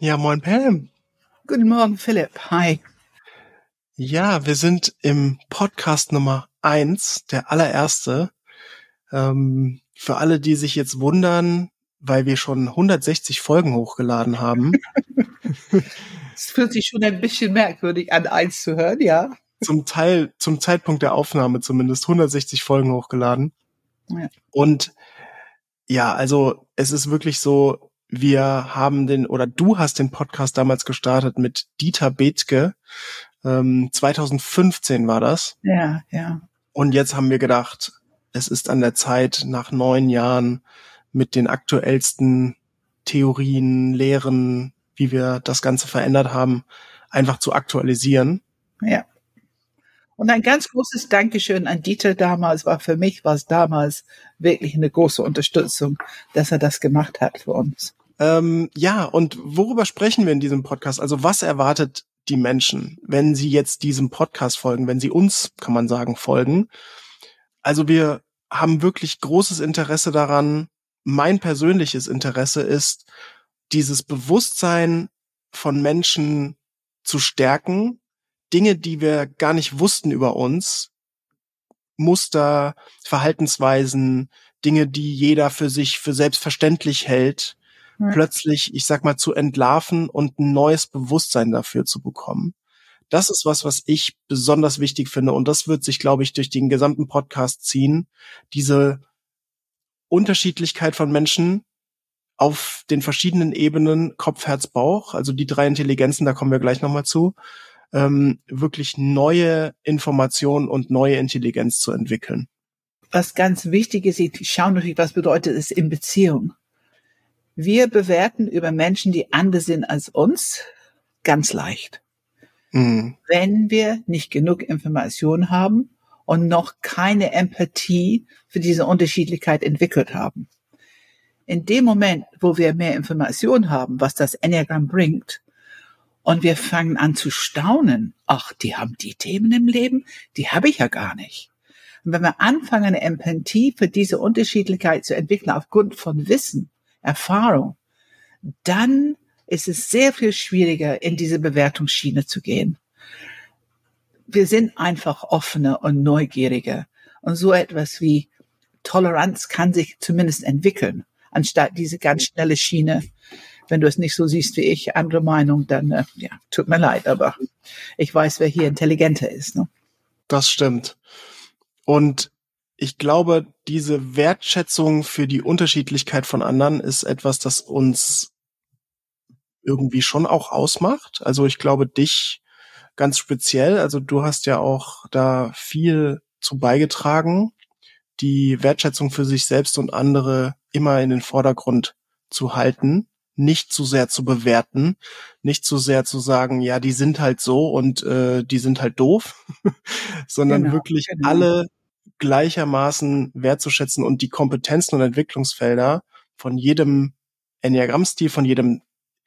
Ja, moin Pam. Guten Morgen, Philipp. Hi. Ja, wir sind im Podcast Nummer eins, der allererste. Ähm, für alle, die sich jetzt wundern, weil wir schon 160 Folgen hochgeladen haben. Es fühlt sich schon ein bisschen merkwürdig an, eins zu hören, ja. Zum Teil, zum Zeitpunkt der Aufnahme zumindest 160 Folgen hochgeladen. Ja. Und ja, also es ist wirklich so, wir haben den, oder du hast den Podcast damals gestartet mit Dieter Bethke. Ähm, 2015 war das. Ja, ja. Und jetzt haben wir gedacht, es ist an der Zeit, nach neun Jahren mit den aktuellsten Theorien, Lehren, wie wir das Ganze verändert haben, einfach zu aktualisieren. Ja. Und ein ganz großes Dankeschön an Dieter damals, war für mich war es damals wirklich eine große Unterstützung, dass er das gemacht hat für uns. Ähm, ja, und worüber sprechen wir in diesem Podcast? Also was erwartet die Menschen, wenn sie jetzt diesem Podcast folgen, wenn sie uns, kann man sagen, folgen? Also wir haben wirklich großes Interesse daran. Mein persönliches Interesse ist, dieses Bewusstsein von Menschen zu stärken, Dinge, die wir gar nicht wussten über uns, Muster, Verhaltensweisen, Dinge, die jeder für sich für selbstverständlich hält, Ja. plötzlich, ich sag mal, zu entlarven und ein neues Bewusstsein dafür zu bekommen. Das ist was, was ich besonders wichtig finde und das wird sich, glaube ich, durch den gesamten Podcast ziehen. Diese Unterschiedlichkeit von Menschen auf den verschiedenen Ebenen Kopf, Herz, Bauch, also die drei Intelligenzen, da kommen wir gleich nochmal zu, ähm, wirklich neue Informationen und neue Intelligenz zu entwickeln. Was ganz wichtig ist, ich schaue natürlich, was bedeutet es in Beziehung. Wir bewerten über Menschen, die anders sind als uns, ganz leicht. Mhm. wenn wir nicht genug Information haben und noch keine Empathie für diese Unterschiedlichkeit entwickelt haben. In dem Moment, wo wir mehr Information haben, was das Enneagramm bringt, und wir fangen an zu staunen, ach, die haben die Themen im Leben, die habe ich ja gar nicht. Und wenn wir anfangen, eine Empathie für diese Unterschiedlichkeit zu entwickeln aufgrund von Wissen, Erfahrung, dann ist es sehr viel schwieriger, in diese Bewertungsschiene zu gehen. Wir sind einfach offener und neugieriger. Und so etwas wie Toleranz kann sich zumindest entwickeln, anstatt diese ganz schnelle Schiene. Wenn du es nicht so siehst wie ich, andere Meinung, dann äh, ja, tut mir leid, aber ich weiß, wer hier intelligenter ist. Ne? Das stimmt. Und ich glaube, diese Wertschätzung für die Unterschiedlichkeit von anderen ist etwas, das uns irgendwie schon auch ausmacht. Also ich glaube, dich ganz speziell, also du hast ja auch da viel zu beigetragen, die Wertschätzung für sich selbst und andere immer in den Vordergrund zu halten, nicht zu sehr zu bewerten, nicht zu sehr zu sagen, ja, die sind halt so und äh, die sind halt doof, sondern Genau, wirklich genau. alle gleichermaßen wertzuschätzen und die Kompetenzen und Entwicklungsfelder von jedem Enneagrammstil, von jedem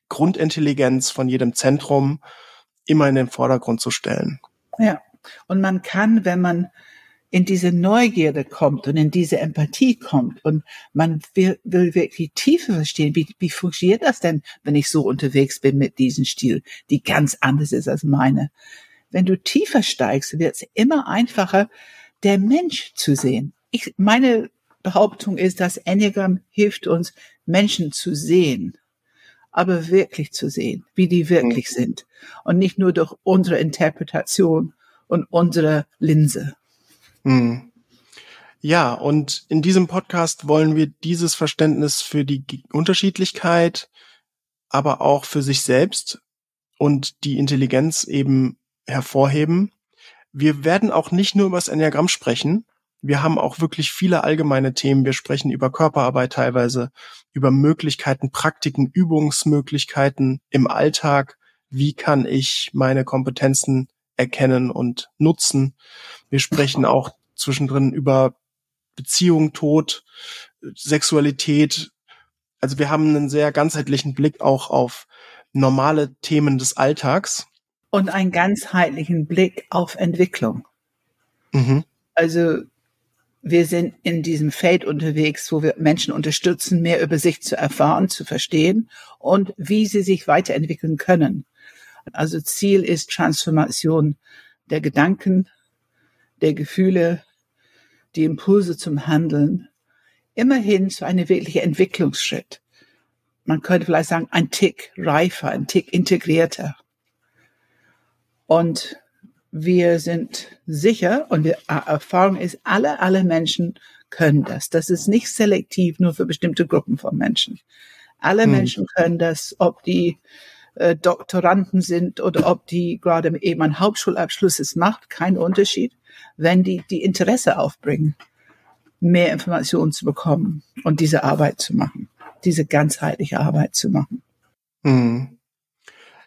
Grundintelligenz, von jedem Zentrum immer in den Vordergrund zu stellen. Ja. Und man kann, wenn man in diese Neugierde kommt und in diese Empathie kommt und man will, will wirklich tiefer verstehen, wie, wie funktioniert das denn, wenn ich so unterwegs bin mit diesem Stil, die ganz anders ist als meine. Wenn du tiefer steigst, wird es immer einfacher, der Mensch zu sehen. Ich, meine Behauptung ist, dass Enneagram hilft uns, Menschen zu sehen, aber wirklich zu sehen, wie die wirklich sind und nicht nur durch unsere Interpretation und unsere Linse. Hm. Ja, und in diesem Podcast wollen wir dieses Verständnis für die Unterschiedlichkeit, aber auch für sich selbst und die Intelligenz eben hervorheben. Wir werden auch nicht nur über das Enneagramm sprechen. Wir haben auch wirklich viele allgemeine Themen. Wir sprechen über Körperarbeit teilweise, über Möglichkeiten, Praktiken, Übungsmöglichkeiten im Alltag. Wie kann ich meine Kompetenzen erkennen und nutzen? Wir sprechen auch zwischendrin über Beziehung, Tod, Sexualität. Also wir haben einen sehr ganzheitlichen Blick auch auf normale Themen des Alltags. Und einen ganzheitlichen Blick auf Entwicklung. Mhm. Also wir sind in diesem Feld unterwegs, wo wir Menschen unterstützen, mehr über sich zu erfahren, zu verstehen und wie sie sich weiterentwickeln können. Also Ziel ist Transformation der Gedanken, der Gefühle, die Impulse zum Handeln, immerhin zu einem wirklichen Entwicklungsschritt. Man könnte vielleicht sagen, ein Tick reifer, ein Tick integrierter. Und wir sind sicher und die Erfahrung ist, alle, alle Menschen können das. Das ist nicht selektiv nur für bestimmte Gruppen von Menschen. Alle hm. Menschen können das, ob die äh, Doktoranden sind oder ob die gerade eben einen Hauptschulabschluss ist, macht keinen Unterschied, wenn die die Interesse aufbringen, mehr Informationen zu bekommen und diese Arbeit zu machen, diese ganzheitliche Arbeit zu machen. Hm.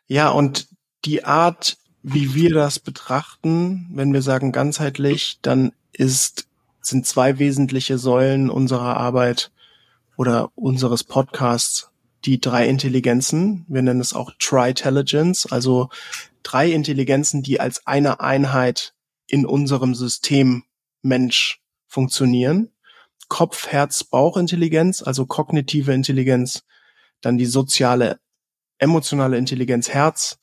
Ja, und die Art, wie wir das betrachten, wenn wir sagen ganzheitlich, dann ist, sind zwei wesentliche Säulen unserer Arbeit oder unseres Podcasts die drei Intelligenzen. Wir nennen es auch Tri-Intelligence, also drei Intelligenzen, die als eine Einheit in unserem System Mensch funktionieren. Kopf, Herz, Bauchintelligenz, also kognitive Intelligenz, dann die soziale, emotionale Intelligenz, Herz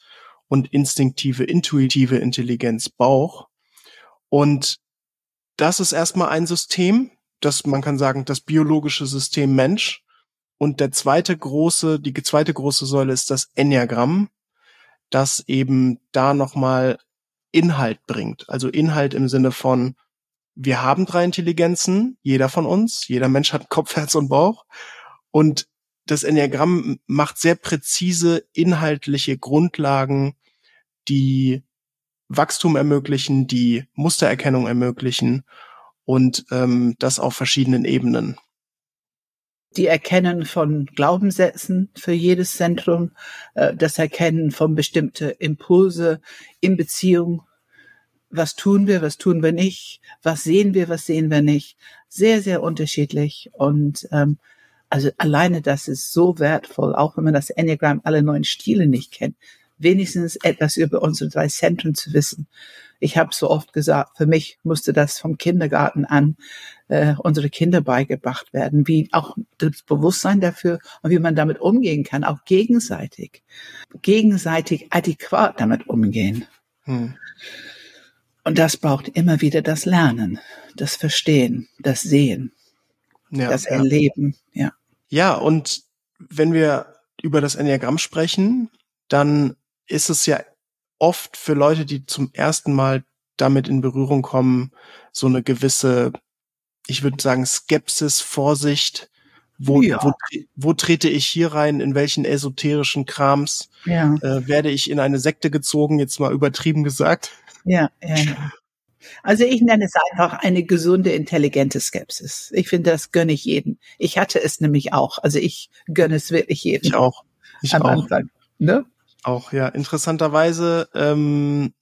und instinktive, intuitive Intelligenz Bauch. Und das ist erstmal ein System, das man kann sagen, das biologische System Mensch. Und der zweite große, die zweite große Säule ist das Enneagramm, das eben da nochmal Inhalt bringt. Also Inhalt im Sinne von, wir haben drei Intelligenzen, jeder von uns, jeder Mensch hat Kopf, Herz und Bauch. Und das Enneagramm macht sehr präzise inhaltliche Grundlagen die Wachstum ermöglichen, die Mustererkennung ermöglichen und ähm, das auf verschiedenen Ebenen. Die Erkennen von Glaubenssätzen für jedes Zentrum, äh, das Erkennen von bestimmte Impulse in Beziehung. Was tun wir, was tun wir nicht? Was sehen wir, was sehen wir nicht? Sehr, sehr unterschiedlich und ähm, also alleine das ist so wertvoll, auch wenn man das Enneagramm alle neuen Stile nicht kennt wenigstens etwas über unsere drei Zentren zu wissen. Ich habe so oft gesagt, für mich musste das vom Kindergarten an äh, unsere Kinder beigebracht werden, wie auch das Bewusstsein dafür und wie man damit umgehen kann, auch gegenseitig, gegenseitig adäquat damit umgehen. Hm. Und das braucht immer wieder das Lernen, das Verstehen, das Sehen, ja, das ja. Erleben, ja. Ja, und wenn wir über das Enneagramm sprechen, dann ist es ja oft für Leute, die zum ersten Mal damit in Berührung kommen, so eine gewisse, ich würde sagen, Skepsis, Vorsicht. Wo, ja. wo, wo trete ich hier rein? In welchen esoterischen Krams? Ja. Äh, werde ich in eine Sekte gezogen? Jetzt mal übertrieben gesagt. Ja, ja. Also ich nenne es einfach eine gesunde, intelligente Skepsis. Ich finde, das gönne ich jedem. Ich hatte es nämlich auch. Also ich gönne es wirklich jedem. Ich auch. Ich am auch. Anfang. Ne? Auch ja, interessanterweise ähm,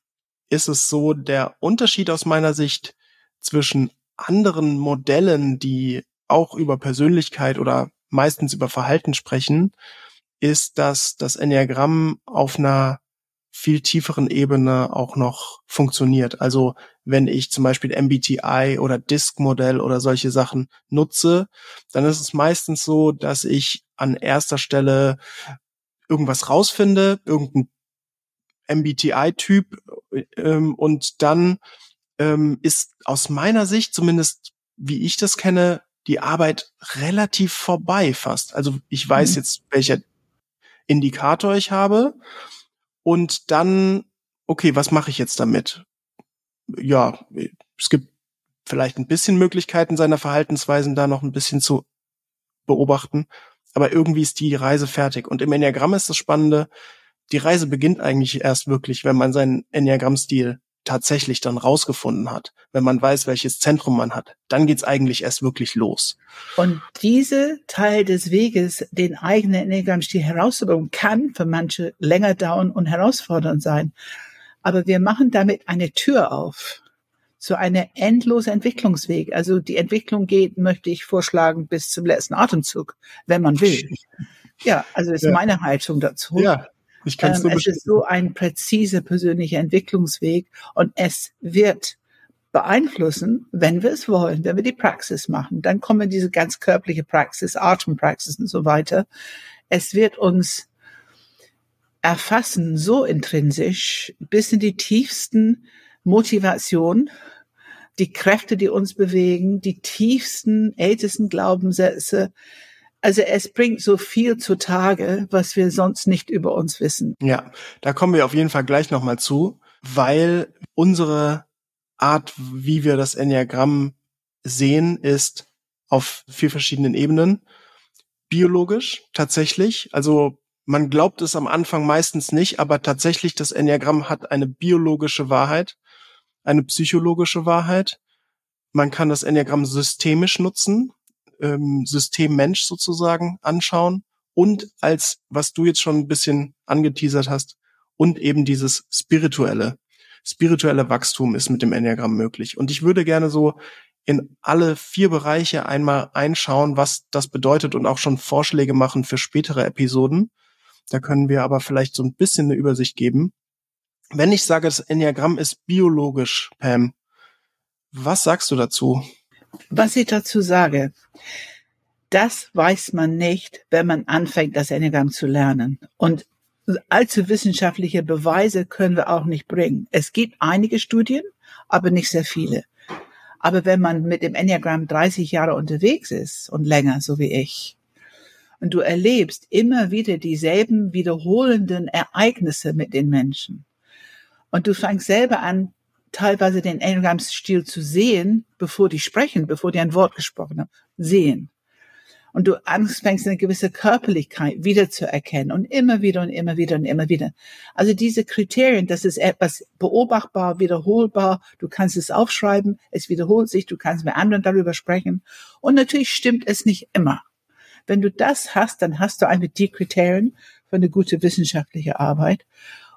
ist es so, der Unterschied aus meiner Sicht zwischen anderen Modellen, die auch über Persönlichkeit oder meistens über Verhalten sprechen, ist, dass das Enneagramm auf einer viel tieferen Ebene auch noch funktioniert. Also wenn ich zum Beispiel MBTI oder Disk-Modell oder solche Sachen nutze, dann ist es meistens so, dass ich an erster Stelle irgendwas rausfinde, irgendein MBTI-Typ ähm, und dann ähm, ist aus meiner Sicht, zumindest wie ich das kenne, die Arbeit relativ vorbei fast. Also ich weiß mhm. jetzt, welcher Indikator ich habe und dann, okay, was mache ich jetzt damit? Ja, es gibt vielleicht ein bisschen Möglichkeiten seiner Verhaltensweisen da noch ein bisschen zu beobachten aber irgendwie ist die Reise fertig. Und im Enneagramm ist das Spannende, die Reise beginnt eigentlich erst wirklich, wenn man seinen Enneagramm-Stil tatsächlich dann rausgefunden hat, wenn man weiß, welches Zentrum man hat, dann geht's eigentlich erst wirklich los. Und diese Teil des Weges, den eigenen Enneagramm-Stil herauszubekommen, kann für manche länger dauern und herausfordernd sein. Aber wir machen damit eine Tür auf so eine endlose Entwicklungsweg. Also die Entwicklung geht, möchte ich vorschlagen, bis zum letzten Atemzug, wenn man will. Ja, also ist ja. meine Haltung dazu. Ja, ich kann ähm, Es ist so ein präziser persönlicher Entwicklungsweg und es wird beeinflussen, wenn wir es wollen, wenn wir die Praxis machen. Dann kommen diese ganz körperliche Praxis, Atempraxis und so weiter. Es wird uns erfassen so intrinsisch bis in die tiefsten Motivation, die Kräfte, die uns bewegen, die tiefsten, ältesten Glaubenssätze. Also es bringt so viel zutage, was wir sonst nicht über uns wissen. Ja, da kommen wir auf jeden Fall gleich nochmal zu, weil unsere Art, wie wir das Enneagramm sehen, ist auf vier verschiedenen Ebenen. Biologisch tatsächlich, also man glaubt es am Anfang meistens nicht, aber tatsächlich das Enneagramm hat eine biologische Wahrheit, eine psychologische Wahrheit. Man kann das Enneagramm systemisch nutzen, ähm, System Mensch sozusagen anschauen und als, was du jetzt schon ein bisschen angeteasert hast, und eben dieses spirituelle spirituelle Wachstum ist mit dem Enneagramm möglich. Und ich würde gerne so in alle vier Bereiche einmal einschauen, was das bedeutet und auch schon Vorschläge machen für spätere Episoden. Da können wir aber vielleicht so ein bisschen eine Übersicht geben. Wenn ich sage, das Enneagramm ist biologisch, Pam, was sagst du dazu? Was ich dazu sage, das weiß man nicht, wenn man anfängt, das Enneagramm zu lernen. Und allzu wissenschaftliche Beweise können wir auch nicht bringen. Es gibt einige Studien, aber nicht sehr viele. Aber wenn man mit dem Enneagramm 30 Jahre unterwegs ist und länger, so wie ich, und du erlebst immer wieder dieselben wiederholenden Ereignisse mit den Menschen, und du fängst selber an, teilweise den Enneagramm-Stil zu sehen, bevor die sprechen, bevor die ein Wort gesprochen haben, sehen und du anfängst eine gewisse Körperlichkeit wiederzuerkennen und immer wieder und immer wieder und immer wieder. Also diese Kriterien, das ist etwas beobachtbar, wiederholbar, du kannst es aufschreiben, es wiederholt sich, du kannst mit anderen darüber sprechen und natürlich stimmt es nicht immer. Wenn du das hast, dann hast du einfach die Kriterien für eine gute wissenschaftliche Arbeit.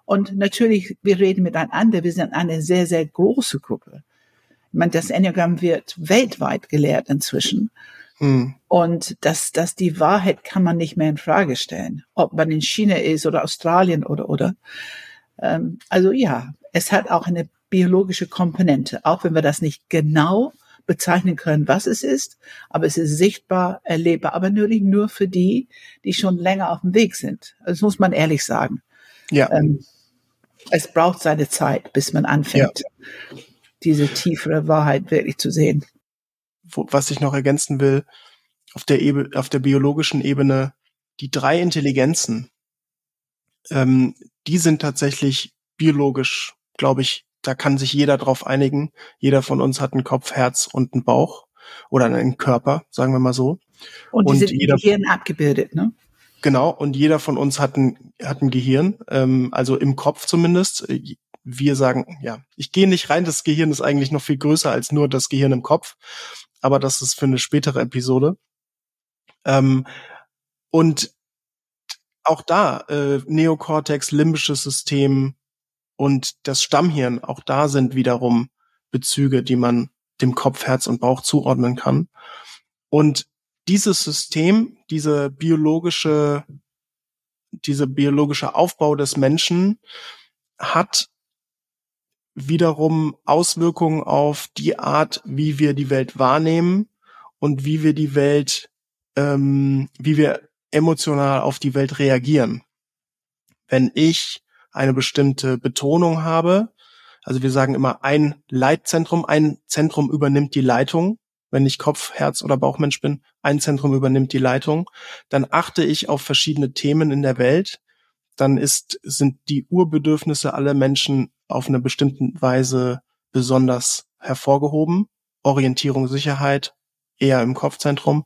Und natürlich, wir reden miteinander, wir sind eine sehr, sehr große Gruppe. Ich meine, das Enneagramm wird weltweit gelehrt inzwischen. Mhm. Und das, das die Wahrheit kann man nicht mehr in Frage stellen, ob man in China ist oder Australien oder oder. Ähm, also ja, es hat auch eine biologische Komponente, auch wenn wir das nicht genau bezeichnen können, was es ist, aber es ist sichtbar, erlebbar, aber natürlich nur für die, die schon länger auf dem Weg sind. Das muss man ehrlich sagen. Ja. Ähm, es braucht seine Zeit, bis man anfängt, ja. diese tiefere Wahrheit wirklich zu sehen was ich noch ergänzen will, auf der, Ebe, auf der biologischen Ebene, die drei Intelligenzen, ähm, die sind tatsächlich biologisch, glaube ich, da kann sich jeder drauf einigen. Jeder von uns hat einen Kopf, Herz und einen Bauch oder einen Körper, sagen wir mal so. Und die und sind jeder, im Gehirn abgebildet, ne? Genau, und jeder von uns hat ein, hat ein Gehirn, ähm, also im Kopf zumindest. Wir sagen, ja, ich gehe nicht rein, das Gehirn ist eigentlich noch viel größer als nur das Gehirn im Kopf aber das ist für eine spätere Episode. Ähm, und auch da, äh, Neokortex, limbisches System und das Stammhirn, auch da sind wiederum Bezüge, die man dem Kopf, Herz und Bauch zuordnen kann. Und dieses System, diese biologische, diese biologische Aufbau des Menschen hat wiederum Auswirkungen auf die Art, wie wir die Welt wahrnehmen und wie wir die Welt, ähm, wie wir emotional auf die Welt reagieren. Wenn ich eine bestimmte Betonung habe, also wir sagen immer ein Leitzentrum, ein Zentrum übernimmt die Leitung. Wenn ich Kopf, Herz oder Bauchmensch bin, ein Zentrum übernimmt die Leitung. Dann achte ich auf verschiedene Themen in der Welt. Dann ist, sind die Urbedürfnisse aller Menschen auf eine bestimmte Weise besonders hervorgehoben. Orientierung, Sicherheit eher im Kopfzentrum,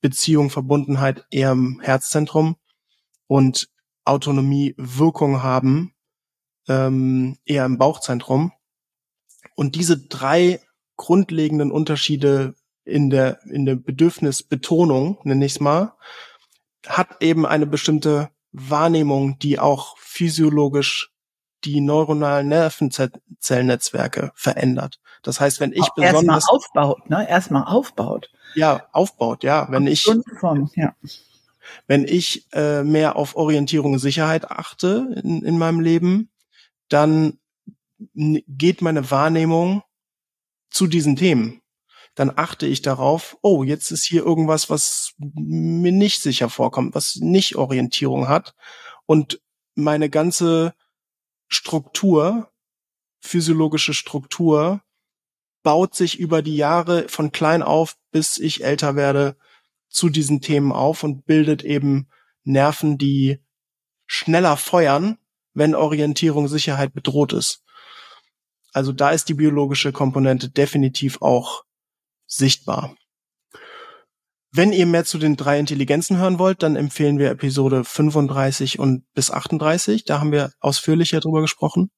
Beziehung, Verbundenheit eher im Herzzentrum und Autonomie, Wirkung haben ähm, eher im Bauchzentrum. Und diese drei grundlegenden Unterschiede in der, in der Bedürfnisbetonung, nenne ich es mal, hat eben eine bestimmte Wahrnehmung, die auch physiologisch die neuronalen Nervenzellnetzwerke verändert. Das heißt, wenn ich Auch besonders erstmal aufbaut, ne, erstmal aufbaut. Ja, aufbaut, ja. Wenn ich von, ja. wenn ich äh, mehr auf Orientierung und Sicherheit achte in, in meinem Leben, dann geht meine Wahrnehmung zu diesen Themen, dann achte ich darauf, oh, jetzt ist hier irgendwas, was mir nicht sicher vorkommt, was nicht Orientierung hat. Und meine ganze Struktur, physiologische Struktur, baut sich über die Jahre von klein auf, bis ich älter werde, zu diesen Themen auf und bildet eben Nerven, die schneller feuern, wenn Orientierung, Sicherheit bedroht ist. Also da ist die biologische Komponente definitiv auch sichtbar. Wenn ihr mehr zu den drei Intelligenzen hören wollt, dann empfehlen wir Episode 35 und bis 38. Da haben wir ausführlicher drüber gesprochen.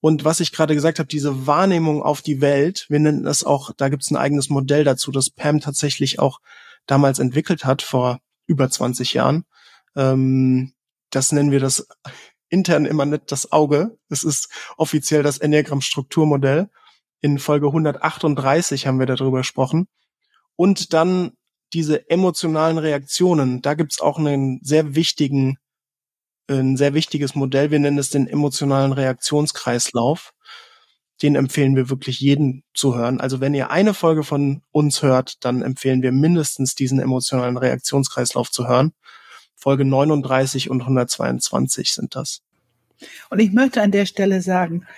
Und was ich gerade gesagt habe, diese Wahrnehmung auf die Welt, wir nennen das auch, da gibt es ein eigenes Modell dazu, das Pam tatsächlich auch damals entwickelt hat, vor über 20 Jahren. Ähm, das nennen wir das intern immer nicht das Auge. Es ist offiziell das Enneagramm-Strukturmodell. In Folge 138 haben wir darüber gesprochen. Und dann diese emotionalen Reaktionen. Da gibt's auch einen sehr wichtigen, ein sehr wichtiges Modell. Wir nennen es den emotionalen Reaktionskreislauf. Den empfehlen wir wirklich jeden zu hören. Also wenn ihr eine Folge von uns hört, dann empfehlen wir mindestens diesen emotionalen Reaktionskreislauf zu hören. Folge 39 und 122 sind das. Und ich möchte an der Stelle sagen,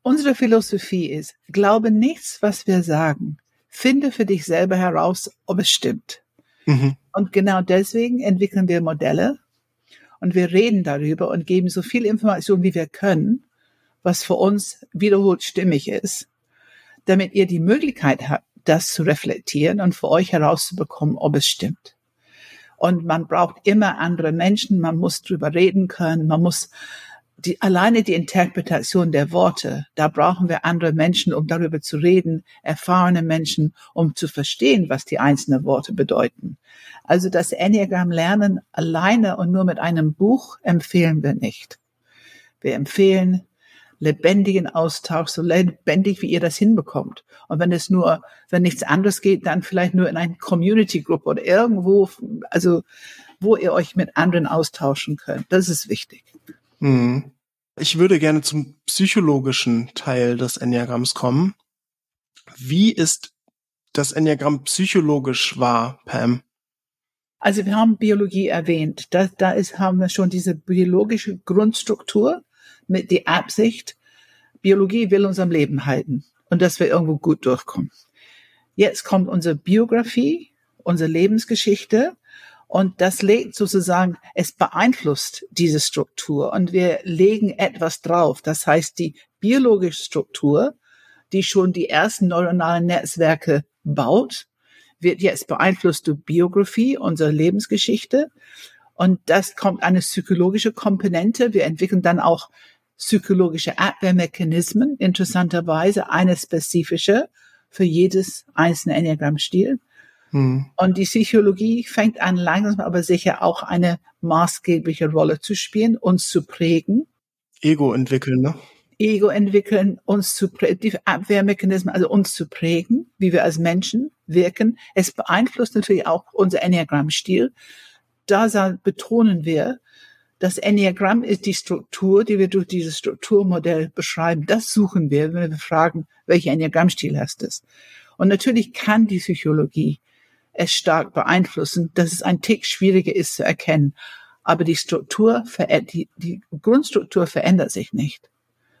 unsere Philosophie ist, glaube nichts, was wir sagen. Finde für dich selber heraus, ob es stimmt. Mhm. Und genau deswegen entwickeln wir Modelle und wir reden darüber und geben so viel Information, wie wir können, was für uns wiederholt stimmig ist, damit ihr die Möglichkeit habt, das zu reflektieren und für euch herauszubekommen, ob es stimmt. Und man braucht immer andere Menschen, man muss drüber reden können, man muss die, alleine die Interpretation der Worte, da brauchen wir andere Menschen, um darüber zu reden, erfahrene Menschen, um zu verstehen, was die einzelnen Worte bedeuten. Also das Enneagramm lernen alleine und nur mit einem Buch empfehlen wir nicht. Wir empfehlen lebendigen Austausch, so lebendig, wie ihr das hinbekommt. Und wenn es nur, wenn nichts anderes geht, dann vielleicht nur in ein Community Group oder irgendwo, also wo ihr euch mit anderen austauschen könnt. Das ist wichtig. Mhm. Ich würde gerne zum psychologischen Teil des Enneagramms kommen. Wie ist das Enneagramm psychologisch wahr, Pam? Also wir haben Biologie erwähnt. Da, da ist, haben wir schon diese biologische Grundstruktur mit der Absicht, Biologie will uns am Leben halten und dass wir irgendwo gut durchkommen. Jetzt kommt unsere Biografie, unsere Lebensgeschichte und das legt sozusagen, es beeinflusst diese Struktur und wir legen etwas drauf. Das heißt, die biologische Struktur, die schon die ersten neuronalen Netzwerke baut, wird jetzt beeinflusst durch Biografie, unsere Lebensgeschichte. Und das kommt eine psychologische Komponente. Wir entwickeln dann auch psychologische Abwehrmechanismen, interessanterweise eine spezifische für jedes einzelne Enneagramm-Stil. Hm. Und die Psychologie fängt an, langsam aber sicher auch eine maßgebliche Rolle zu spielen, uns zu prägen. Ego entwickeln, ne? Ego entwickeln, uns zu prägen, die Abwehrmechanismen, also uns zu prägen, wie wir als Menschen wirken. Es beeinflusst natürlich auch unser Enneagramm-Stil. Da betonen wir, das Enneagramm ist die Struktur, die wir durch dieses Strukturmodell beschreiben. Das suchen wir, wenn wir fragen, welcher Enneagrammstil hast du? Und natürlich kann die Psychologie es stark beeinflussen, dass es ein Tick schwieriger ist zu erkennen. Aber die Struktur, die, die Grundstruktur verändert sich nicht.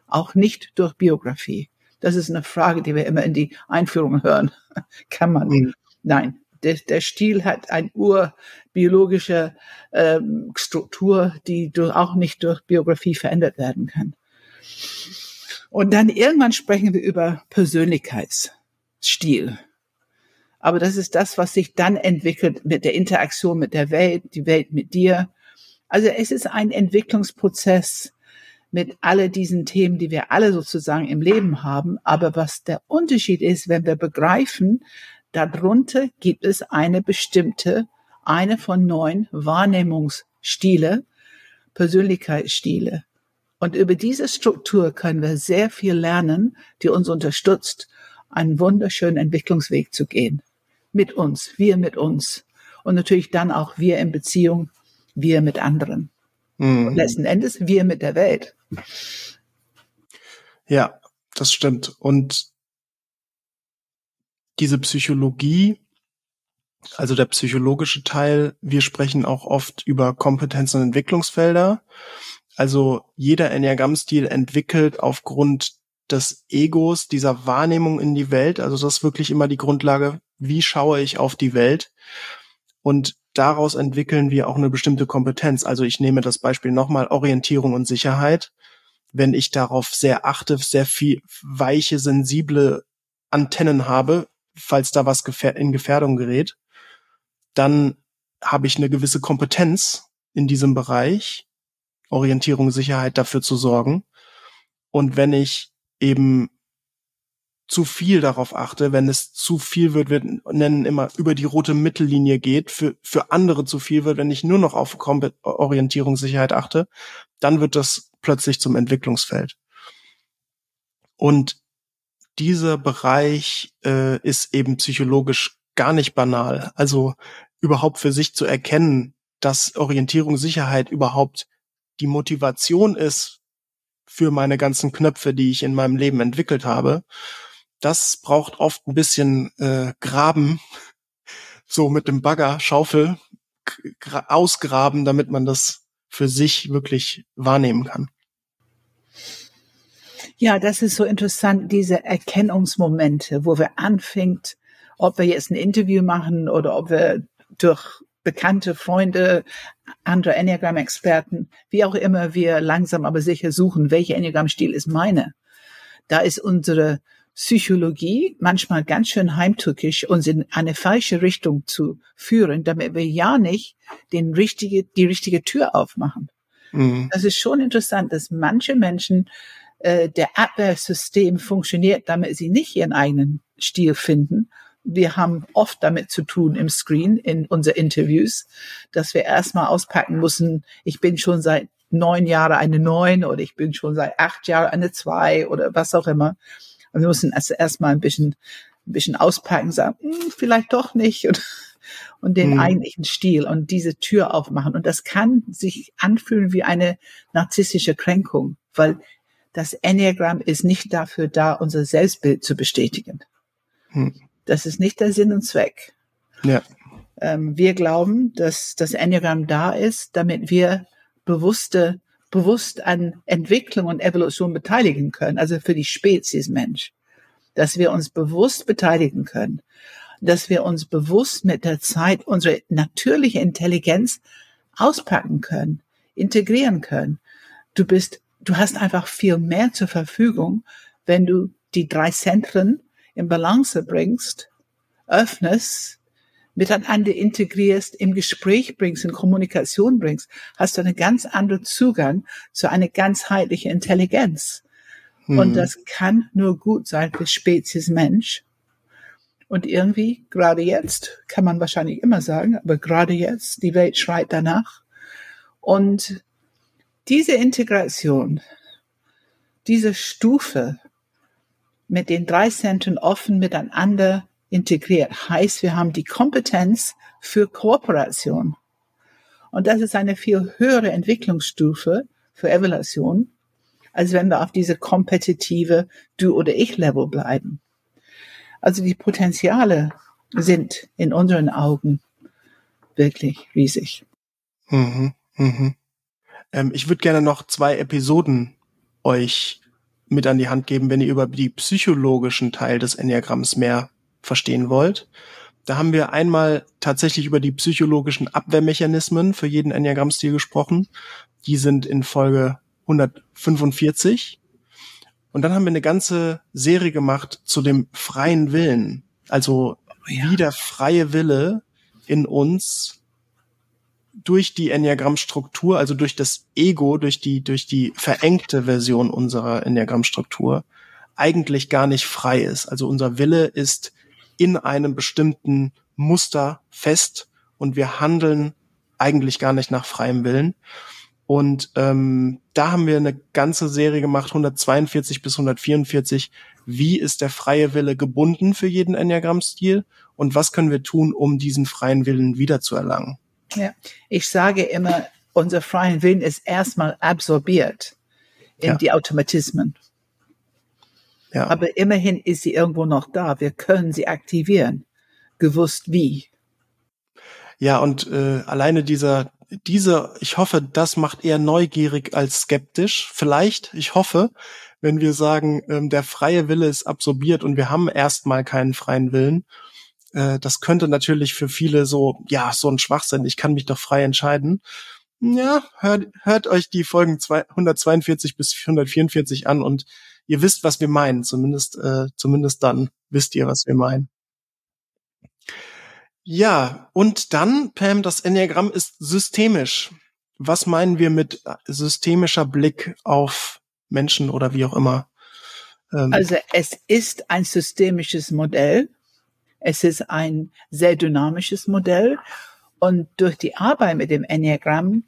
Auch nicht durch Biografie. Das ist eine Frage, die wir immer in die Einführung hören. kann man? Mhm. Nein, der, der Stil hat eine urbiologische ähm, Struktur, die durch, auch nicht durch Biografie verändert werden kann. Und dann irgendwann sprechen wir über Persönlichkeitsstil. Aber das ist das, was sich dann entwickelt mit der Interaktion mit der Welt, die Welt mit dir. Also es ist ein Entwicklungsprozess mit alle diesen Themen, die wir alle sozusagen im Leben haben. Aber was der Unterschied ist, wenn wir begreifen, Darunter gibt es eine bestimmte, eine von neun Wahrnehmungsstile, Persönlichkeitsstile. Und über diese Struktur können wir sehr viel lernen, die uns unterstützt, einen wunderschönen Entwicklungsweg zu gehen. Mit uns, wir mit uns. Und natürlich dann auch wir in Beziehung, wir mit anderen. Mhm. Und letzten Endes wir mit der Welt. Ja, das stimmt. Und diese Psychologie, also der psychologische Teil, wir sprechen auch oft über Kompetenz- und Entwicklungsfelder. Also jeder Enneagramm-Stil entwickelt aufgrund des Egos, dieser Wahrnehmung in die Welt. Also das ist wirklich immer die Grundlage, wie schaue ich auf die Welt. Und daraus entwickeln wir auch eine bestimmte Kompetenz. Also ich nehme das Beispiel nochmal, Orientierung und Sicherheit. Wenn ich darauf sehr achte, sehr viel weiche, sensible Antennen habe, falls da was in Gefährdung gerät, dann habe ich eine gewisse Kompetenz in diesem Bereich, Orientierung, Sicherheit dafür zu sorgen. Und wenn ich eben zu viel darauf achte, wenn es zu viel wird, wir nennen immer über die rote Mittellinie geht, für, für andere zu viel wird, wenn ich nur noch auf Orientierungssicherheit achte, dann wird das plötzlich zum Entwicklungsfeld. Und dieser Bereich äh, ist eben psychologisch gar nicht banal. Also überhaupt für sich zu erkennen, dass Orientierungssicherheit überhaupt die Motivation ist für meine ganzen Knöpfe, die ich in meinem Leben entwickelt habe das braucht oft ein bisschen äh, Graben, so mit dem Bagger, Schaufel ausgraben, damit man das für sich wirklich wahrnehmen kann. Ja, das ist so interessant, diese Erkennungsmomente, wo wir anfängt, ob wir jetzt ein Interview machen oder ob wir durch bekannte Freunde, andere Enneagram-Experten, wie auch immer wir langsam aber sicher suchen, welcher Enneagram-Stil ist meine. Da ist unsere Psychologie manchmal ganz schön heimtückisch, uns in eine falsche Richtung zu führen, damit wir ja nicht den richtige, die richtige Tür aufmachen. Mhm. Das ist schon interessant, dass manche Menschen äh, der Abwehrsystem funktioniert, damit sie nicht ihren eigenen Stil finden. Wir haben oft damit zu tun im Screen, in unseren Interviews, dass wir erstmal auspacken müssen, ich bin schon seit neun Jahren eine neun oder ich bin schon seit acht Jahren eine zwei oder was auch immer. Und wir mussten erst erstmal ein bisschen, ein bisschen auspacken, sagen, hm, vielleicht doch nicht und, und den mhm. eigentlichen Stil und diese Tür aufmachen. Und das kann sich anfühlen wie eine narzisstische Kränkung, weil das Enneagramm ist nicht dafür da, unser Selbstbild zu bestätigen. Mhm. Das ist nicht der Sinn und Zweck. Ja. Ähm, wir glauben, dass das Enneagramm da ist, damit wir bewusste bewusst an Entwicklung und Evolution beteiligen können, also für die Spezies Mensch, dass wir uns bewusst beteiligen können, dass wir uns bewusst mit der Zeit unsere natürliche Intelligenz auspacken können, integrieren können. Du bist, du hast einfach viel mehr zur Verfügung, wenn du die drei Zentren in Balance bringst, öffnest, miteinander integrierst, im Gespräch bringst, in Kommunikation bringst, hast du einen ganz anderen Zugang zu einer ganzheitlichen Intelligenz. Hm. Und das kann nur gut sein für Spezies Mensch. Und irgendwie, gerade jetzt, kann man wahrscheinlich immer sagen, aber gerade jetzt, die Welt schreit danach. Und diese Integration, diese Stufe mit den drei Zentren offen miteinander integriert. Heißt, wir haben die Kompetenz für Kooperation. Und das ist eine viel höhere Entwicklungsstufe für Evaluation, als wenn wir auf diese kompetitive Du- oder Ich-Level bleiben. Also die Potenziale sind in unseren Augen wirklich riesig. Mhm, mhm. Ähm, ich würde gerne noch zwei Episoden euch mit an die Hand geben, wenn ihr über die psychologischen Teil des Enneagramms mehr verstehen wollt. Da haben wir einmal tatsächlich über die psychologischen Abwehrmechanismen für jeden Enneagramm-Stil gesprochen. Die sind in Folge 145. Und dann haben wir eine ganze Serie gemacht zu dem freien Willen. Also oh ja. wie der freie Wille in uns durch die Enneagrammstruktur, also durch das Ego, durch die, durch die verengte Version unserer Enneagrammstruktur eigentlich gar nicht frei ist. Also unser Wille ist in einem bestimmten Muster fest und wir handeln eigentlich gar nicht nach freiem Willen. Und ähm, da haben wir eine ganze Serie gemacht, 142 bis 144. Wie ist der freie Wille gebunden für jeden Enneagramm-Stil und was können wir tun, um diesen freien Willen wiederzuerlangen? Ja, ich sage immer, unser freien Willen ist erstmal absorbiert in ja. die Automatismen. Ja. Aber immerhin ist sie irgendwo noch da. Wir können sie aktivieren. Gewusst wie. Ja, und äh, alleine dieser, diese, ich hoffe, das macht eher neugierig als skeptisch. Vielleicht, ich hoffe, wenn wir sagen, ähm, der freie Wille ist absorbiert und wir haben erstmal keinen freien Willen. Äh, das könnte natürlich für viele so, ja, so ein Schwachsinn. Ich kann mich doch frei entscheiden. Ja, hört, hört euch die Folgen 142 bis 144 an und ihr wisst, was wir meinen. Zumindest, äh, zumindest dann wisst ihr, was wir meinen. Ja, und dann, Pam, das Enneagramm ist systemisch. Was meinen wir mit systemischer Blick auf Menschen oder wie auch immer? Ähm also es ist ein systemisches Modell. Es ist ein sehr dynamisches Modell. Und durch die Arbeit mit dem Enneagramm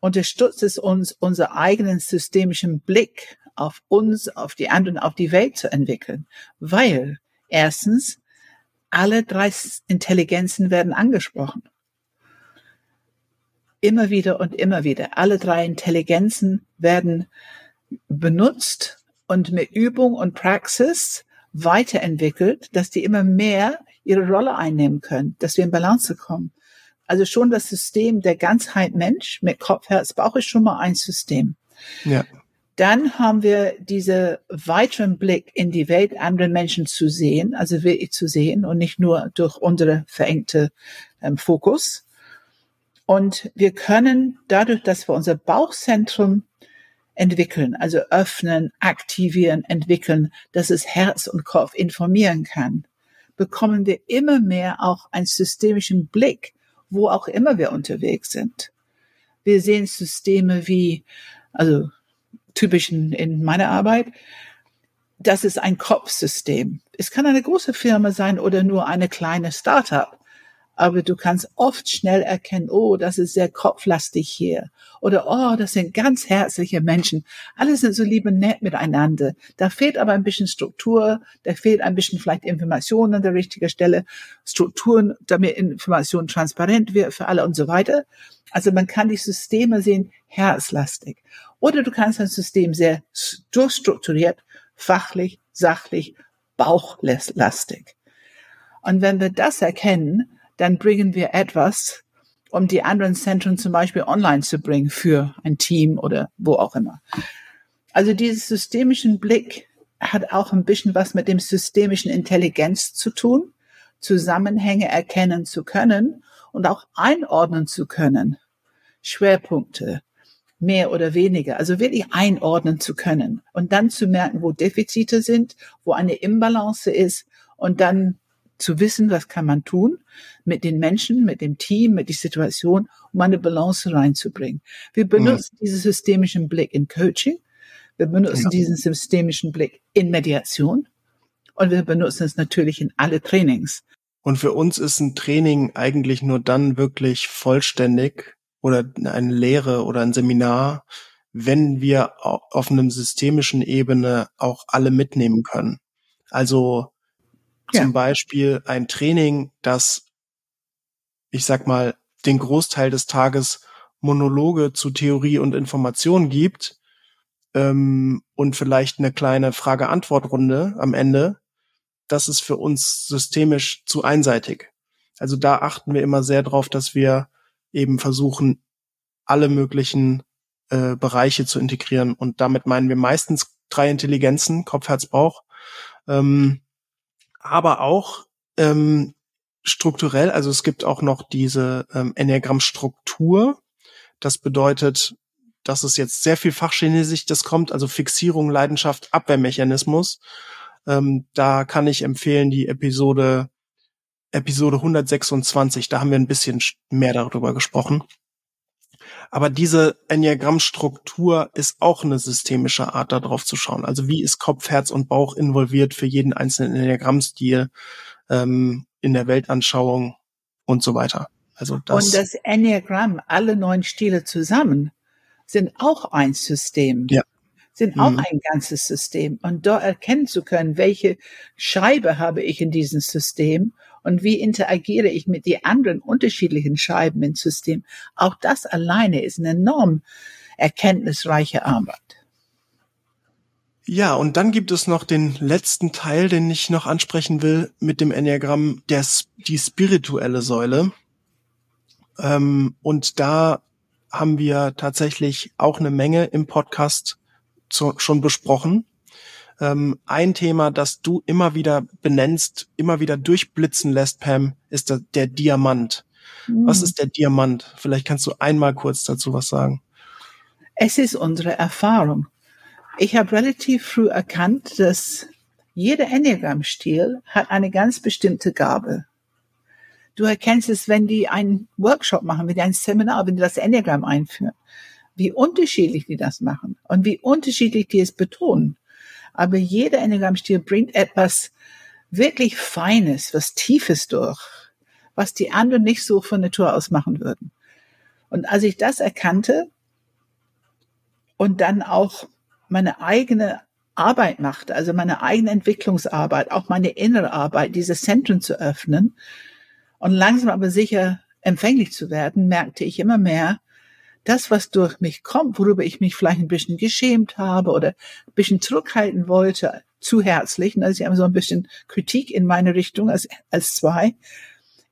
unterstützt es uns, unseren eigenen systemischen Blick auf uns, auf die anderen, auf die Welt zu entwickeln. Weil erstens alle drei Intelligenzen werden angesprochen. Immer wieder und immer wieder. Alle drei Intelligenzen werden benutzt und mit Übung und Praxis weiterentwickelt, dass die immer mehr ihre Rolle einnehmen können, dass wir in Balance kommen. Also schon das System der Ganzheit Mensch mit Kopf, Herz, Bauch ist schon mal ein System. Ja. Dann haben wir diese weiteren Blick in die Welt, andere Menschen zu sehen, also wirklich zu sehen und nicht nur durch unsere verengte ähm, Fokus. Und wir können dadurch, dass wir unser Bauchzentrum entwickeln, also öffnen, aktivieren, entwickeln, dass es Herz und Kopf informieren kann, bekommen wir immer mehr auch einen systemischen Blick, wo auch immer wir unterwegs sind. Wir sehen Systeme wie, also typischen in meiner Arbeit. Das ist ein Kopfsystem. Es kann eine große Firma sein oder nur eine kleine Startup. Aber du kannst oft schnell erkennen, oh, das ist sehr kopflastig hier. Oder, oh, das sind ganz herzliche Menschen. Alle sind so lieb und nett miteinander. Da fehlt aber ein bisschen Struktur. Da fehlt ein bisschen vielleicht Information an der richtigen Stelle. Strukturen, damit Information transparent wird für alle und so weiter. Also man kann die Systeme sehen, herzlastig. Oder du kannst ein System sehr durchstrukturiert, fachlich, sachlich, bauchlastig. Und wenn wir das erkennen, dann bringen wir etwas, um die anderen Zentren zum Beispiel online zu bringen für ein Team oder wo auch immer. Also dieses systemischen Blick hat auch ein bisschen was mit dem systemischen Intelligenz zu tun, Zusammenhänge erkennen zu können und auch einordnen zu können. Schwerpunkte, mehr oder weniger, also wirklich einordnen zu können und dann zu merken, wo Defizite sind, wo eine Imbalance ist und dann zu wissen, was kann man tun mit den Menschen, mit dem Team, mit der Situation, um eine Balance reinzubringen. Wir benutzen mhm. diesen systemischen Blick in Coaching, wir benutzen ja. diesen systemischen Blick in Mediation und wir benutzen es natürlich in alle Trainings. Und für uns ist ein Training eigentlich nur dann wirklich vollständig, oder eine Lehre oder ein Seminar, wenn wir auf einem systemischen Ebene auch alle mitnehmen können. Also ja. zum Beispiel ein Training, das, ich sag mal, den Großteil des Tages Monologe zu Theorie und Information gibt ähm, und vielleicht eine kleine Frage-Antwort-Runde am Ende, das ist für uns systemisch zu einseitig. Also da achten wir immer sehr drauf, dass wir eben versuchen, alle möglichen äh, Bereiche zu integrieren. Und damit meinen wir meistens drei Intelligenzen, Kopf, Herz, Bauch. Ähm, aber auch ähm, strukturell, also es gibt auch noch diese ähm, Enneagramm-Struktur. Das bedeutet, dass es jetzt sehr viel Fachchinesisch das kommt, also Fixierung, Leidenschaft, Abwehrmechanismus. Ähm, da kann ich empfehlen die Episode Episode 126, da haben wir ein bisschen mehr darüber gesprochen. Aber diese Enneagramm-Struktur ist auch eine systemische Art, da drauf zu schauen. Also wie ist Kopf, Herz und Bauch involviert für jeden einzelnen Enneagramm-Stil ähm, in der Weltanschauung und so weiter. Also das und das Enneagramm, alle neun Stile zusammen, sind auch ein System. Ja sind auch mhm. ein ganzes System. Und dort erkennen zu können, welche Scheibe habe ich in diesem System und wie interagiere ich mit den anderen unterschiedlichen Scheiben im System. Auch das alleine ist eine enorm erkenntnisreiche Arbeit. Ja, und dann gibt es noch den letzten Teil, den ich noch ansprechen will mit dem Enneagramm, der, die spirituelle Säule. Ähm, und da haben wir tatsächlich auch eine Menge im Podcast zu, schon besprochen. Ähm, ein Thema, das du immer wieder benennst, immer wieder durchblitzen lässt, Pam, ist der, der Diamant. Mhm. Was ist der Diamant? Vielleicht kannst du einmal kurz dazu was sagen. Es ist unsere Erfahrung. Ich habe relativ früh erkannt, dass jeder Enneagram-Stil hat eine ganz bestimmte Gabe. Du erkennst es, wenn die einen Workshop machen, wenn die ein Seminar, wenn die das Enneagram einführen, wie unterschiedlich die das machen und wie unterschiedlich die es betonen. Aber jeder Enneagram-Stil bringt etwas wirklich Feines, was Tiefes durch, was die anderen nicht so von Natur aus machen würden. Und als ich das erkannte und dann auch meine eigene Arbeit machte, also meine eigene Entwicklungsarbeit, auch meine innere Arbeit, diese Zentren zu öffnen und langsam aber sicher empfänglich zu werden, merkte ich immer mehr, das, was durch mich kommt, worüber ich mich vielleicht ein bisschen geschämt habe oder ein bisschen zurückhalten wollte, zu herzlich, also ich habe so ein bisschen Kritik in meine Richtung als, als zwei,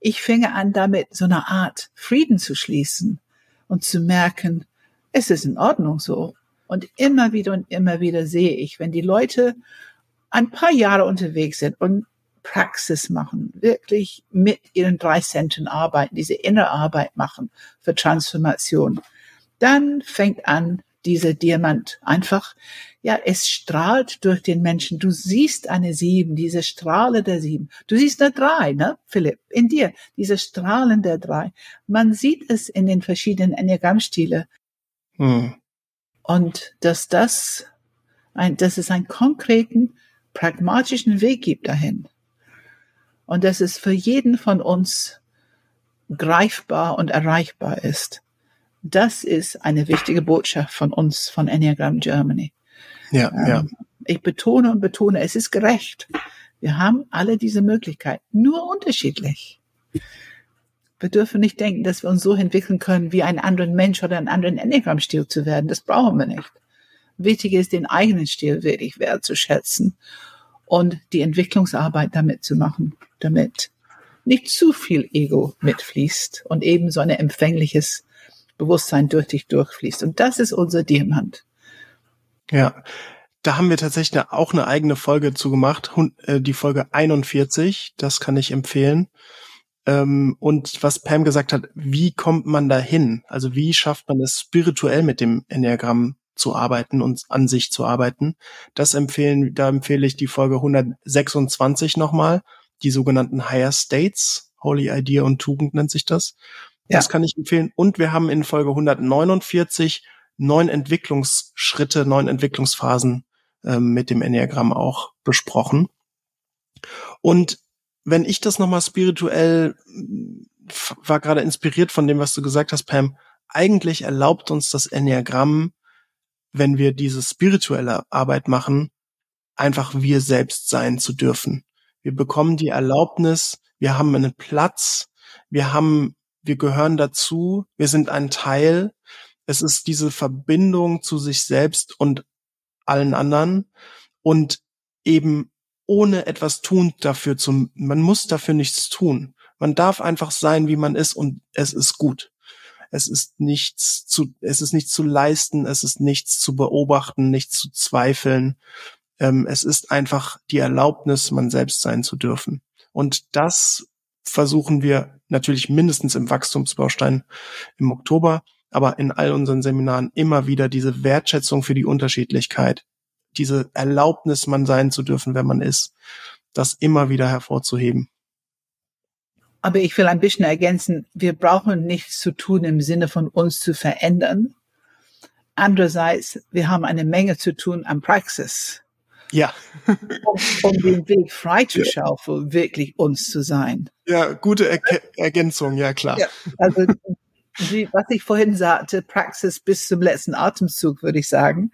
ich finge an, damit so eine Art Frieden zu schließen und zu merken, es ist in Ordnung so. Und immer wieder und immer wieder sehe ich, wenn die Leute ein paar Jahre unterwegs sind und Praxis machen, wirklich mit ihren drei Centen arbeiten, diese innere Arbeit machen für Transformation, dann fängt an, dieser Diamant einfach, ja, es strahlt durch den Menschen. Du siehst eine Sieben, diese Strahle der Sieben. Du siehst eine Drei, ne, Philipp, in dir, diese Strahlen der Drei. Man sieht es in den verschiedenen Enneagrammstile. Hm und dass das ein, dass es einen konkreten, pragmatischen Weg gibt dahin. Und dass es für jeden von uns greifbar und erreichbar ist. Das ist eine wichtige Botschaft von uns, von Enneagram Germany. Ja, ähm, ja. Ich betone und betone, es ist gerecht. Wir haben alle diese Möglichkeit, nur unterschiedlich. Wir dürfen nicht denken, dass wir uns so entwickeln können, wie ein anderen Mensch oder einen anderen Enneagram-Stil zu werden. Das brauchen wir nicht. Wichtig ist, den eigenen Stil wirklich wertzuschätzen und die Entwicklungsarbeit damit zu machen, damit nicht zu viel Ego mitfließt und eben so ein empfängliches Bewusstsein durch dich durchfließt. Und das ist unser Diamant. Ja, da haben wir tatsächlich auch eine eigene Folge zu gemacht, äh, die Folge 41, das kann ich empfehlen. Ähm, und was Pam gesagt hat, wie kommt man da hin? Also wie schafft man es spirituell mit dem Enneagramm zu arbeiten und an sich zu arbeiten? Das empfehlen, da empfehle ich die Folge 126 nochmal, die sogenannten Higher States, Holy Idea und Tugend nennt sich das. Ja. Das kann ich empfehlen. Und wir haben in Folge 149 neun Entwicklungsschritte, neun Entwicklungsphasen ähm, mit dem Enneagramm auch besprochen. Und wenn ich das nochmal spirituell war gerade inspiriert von dem, was du gesagt hast, Pam, eigentlich erlaubt uns das Enneagramm, wenn wir diese spirituelle Arbeit machen, einfach wir selbst sein zu dürfen. Wir bekommen die Erlaubnis, wir haben einen Platz, wir haben, wir gehören dazu, wir sind ein Teil. Es ist diese Verbindung zu sich selbst und allen anderen und eben ohne etwas tun dafür zu, man muss dafür nichts tun. Man darf einfach sein, wie man ist und es ist gut. Es ist nichts zu, es ist nichts zu leisten, es ist nichts zu beobachten, nichts zu zweifeln. Ähm, es ist einfach die Erlaubnis, man selbst sein zu dürfen. Und das versuchen wir natürlich mindestens im Wachstumsbaustein im Oktober, aber in all unseren Seminaren immer wieder diese Wertschätzung für die Unterschiedlichkeit, diese Erlaubnis, man sein zu dürfen, wenn man ist, das immer wieder hervorzuheben. Aber ich will ein bisschen ergänzen, wir brauchen nichts zu tun im Sinne von uns zu verändern. Andererseits, wir haben eine Menge zu tun an Praxis. Ja. um, um den Weg freizuschaufeln, ja. wirklich uns zu sein. Ja, gute er Ergänzung, ja klar. Ja, also wie, was ich vorhin sagte, Praxis bis zum letzten Atemzug, würde ich sagen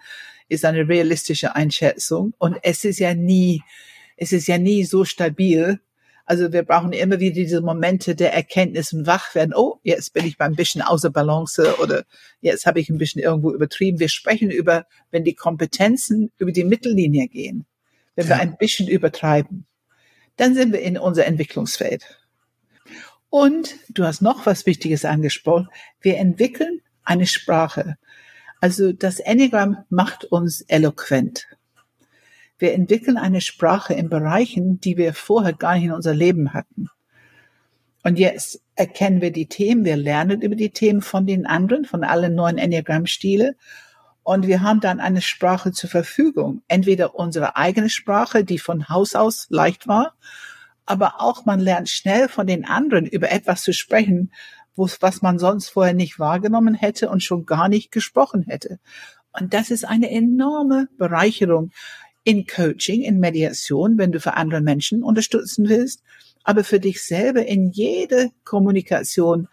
ist eine realistische Einschätzung. Und es ist ja nie, es ist ja nie so stabil, Also wir brauchen immer wieder diese Momente der Erkenntnis und Wachwerden. Oh, jetzt bin ich mal ein bisschen außer Balance oder jetzt habe ich ein bisschen irgendwo übertrieben. Wir sprechen über, wenn die Kompetenzen über die Mittellinie gehen, wenn ja. wir ein bisschen übertreiben, dann sind wir in unser Entwicklungsfeld. Und du hast noch was Wichtiges angesprochen. Wir entwickeln eine Sprache. Also das Enneagramm macht uns eloquent. Wir entwickeln eine Sprache in Bereichen, die wir vorher gar nicht in unser Leben hatten. Und jetzt erkennen wir die Themen, wir lernen über die Themen von den anderen, von allen neuen Enneagramm-Stile. Und wir haben dann eine Sprache zur Verfügung. Entweder unsere eigene Sprache, die von Haus aus leicht war, aber auch man lernt schnell von den anderen über etwas zu sprechen, was man sonst vorher nicht wahrgenommen hätte und schon gar nicht gesprochen hätte. Und das ist eine enorme Bereicherung in Coaching, in Mediation, wenn du für andere Menschen unterstützen willst, aber für dich selber in jede Kommunikation.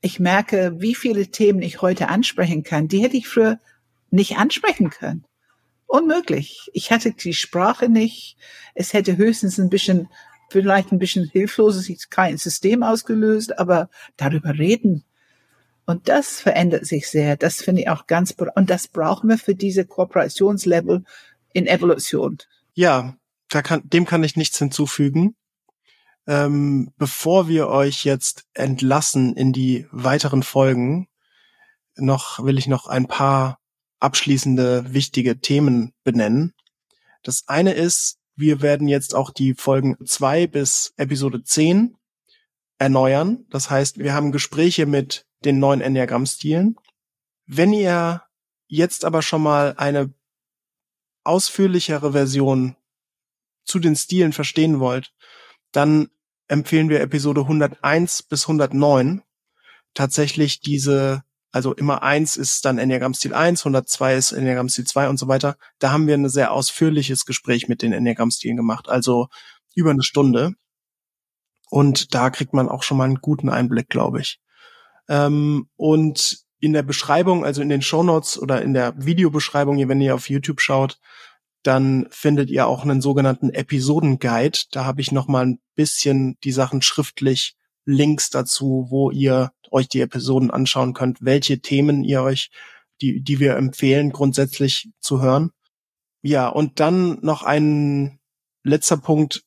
Ich merke, wie viele Themen ich heute ansprechen kann, die hätte ich früher nicht ansprechen können. Unmöglich. Ich hatte die Sprache nicht. Es hätte höchstens ein bisschen, vielleicht ein bisschen hilfloses, kein System ausgelöst, aber darüber reden. Und das verändert sich sehr. Das finde ich auch ganz, und das brauchen wir für diese Kooperationslevel in Evolution. Ja, kann, dem kann ich nichts hinzufügen. Ähm, bevor wir euch jetzt entlassen in die weiteren Folgen, noch will ich noch ein paar abschließende wichtige Themen benennen. Das eine ist, wir werden jetzt auch die Folgen zwei bis Episode zehn erneuern. Das heißt, wir haben Gespräche mit den neuen Enneagramm-Stilen. Wenn ihr jetzt aber schon mal eine ausführlichere Version zu den Stilen verstehen wollt, dann empfehlen wir Episode 101 bis 109 tatsächlich diese, also immer eins ist dann Enneagramm-Stil 1, 102 ist Enneagramm-Stil 2 und so weiter. Da haben wir ein sehr ausführliches Gespräch mit den Enneagramm-Stilen gemacht, also über eine Stunde. Und da kriegt man auch schon mal einen guten Einblick, glaube ich. Ähm, und in der Beschreibung, also in den Show Notes oder in der Videobeschreibung, wenn ihr auf YouTube schaut, dann findet ihr auch einen sogenannten Episodenguide. Da habe ich noch mal ein bisschen die Sachen schriftlich, Links dazu, wo ihr euch die Episoden anschauen könnt, welche Themen ihr euch, die, die wir empfehlen, grundsätzlich zu hören. Ja, und dann noch ein letzter Punkt,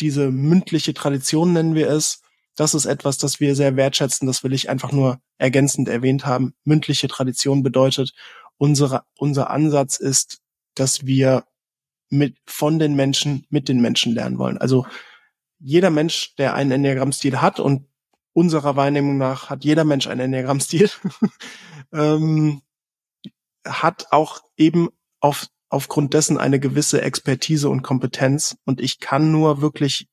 diese mündliche Tradition nennen wir es. Das ist etwas, das wir sehr wertschätzen. Das will ich einfach nur ergänzend erwähnt haben. Mündliche Tradition bedeutet, unsere, unser Ansatz ist, dass wir mit, von den Menschen, mit den Menschen lernen wollen. Also jeder Mensch, der einen Enneagramm-Stil hat und unserer Wahrnehmung nach hat jeder Mensch einen Enneagramm-Stil, ähm, hat auch eben auf, aufgrund dessen eine gewisse Expertise und Kompetenz. Und ich kann nur wirklich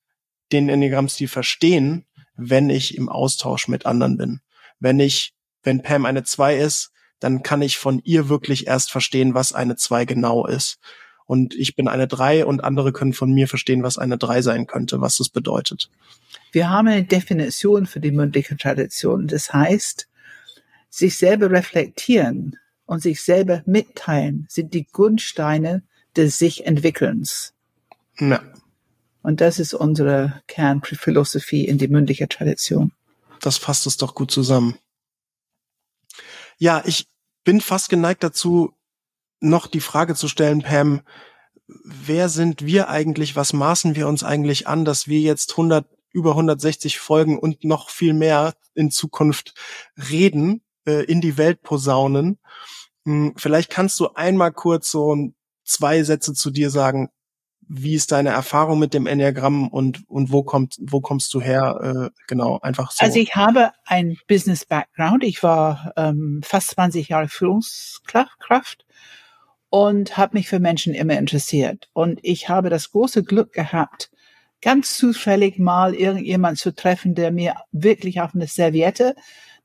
den Enneagramm-Stil verstehen, wenn ich im Austausch mit anderen bin. Wenn ich, wenn Pam eine 2 ist, dann kann ich von ihr wirklich erst verstehen, was eine 2 genau ist. Und ich bin eine 3 und andere können von mir verstehen, was eine 3 sein könnte, was das bedeutet. Wir haben eine Definition für die mündliche Tradition. Das heißt, sich selber reflektieren und sich selber mitteilen sind die Grundsteine des sich Entwickelns. Ja. Und das ist unsere Kernphilosophie in die mündliche Tradition. Das fasst es doch gut zusammen. Ja, ich bin fast geneigt dazu, noch die Frage zu stellen, Pam, wer sind wir eigentlich? Was maßen wir uns eigentlich an, dass wir jetzt 100, über 160 Folgen und noch viel mehr in Zukunft reden, äh, in die Welt posaunen? Hm, vielleicht kannst du einmal kurz so zwei Sätze zu dir sagen, wie ist deine Erfahrung mit dem Enneagramm und, und wo kommt, wo kommst du her? Äh, genau, einfach so. Also ich habe ein Business Background. Ich war ähm, fast 20 Jahre Führungskraft und habe mich für Menschen immer interessiert. Und ich habe das große Glück gehabt, ganz zufällig mal irgendjemand zu treffen, der mir wirklich auf eine Serviette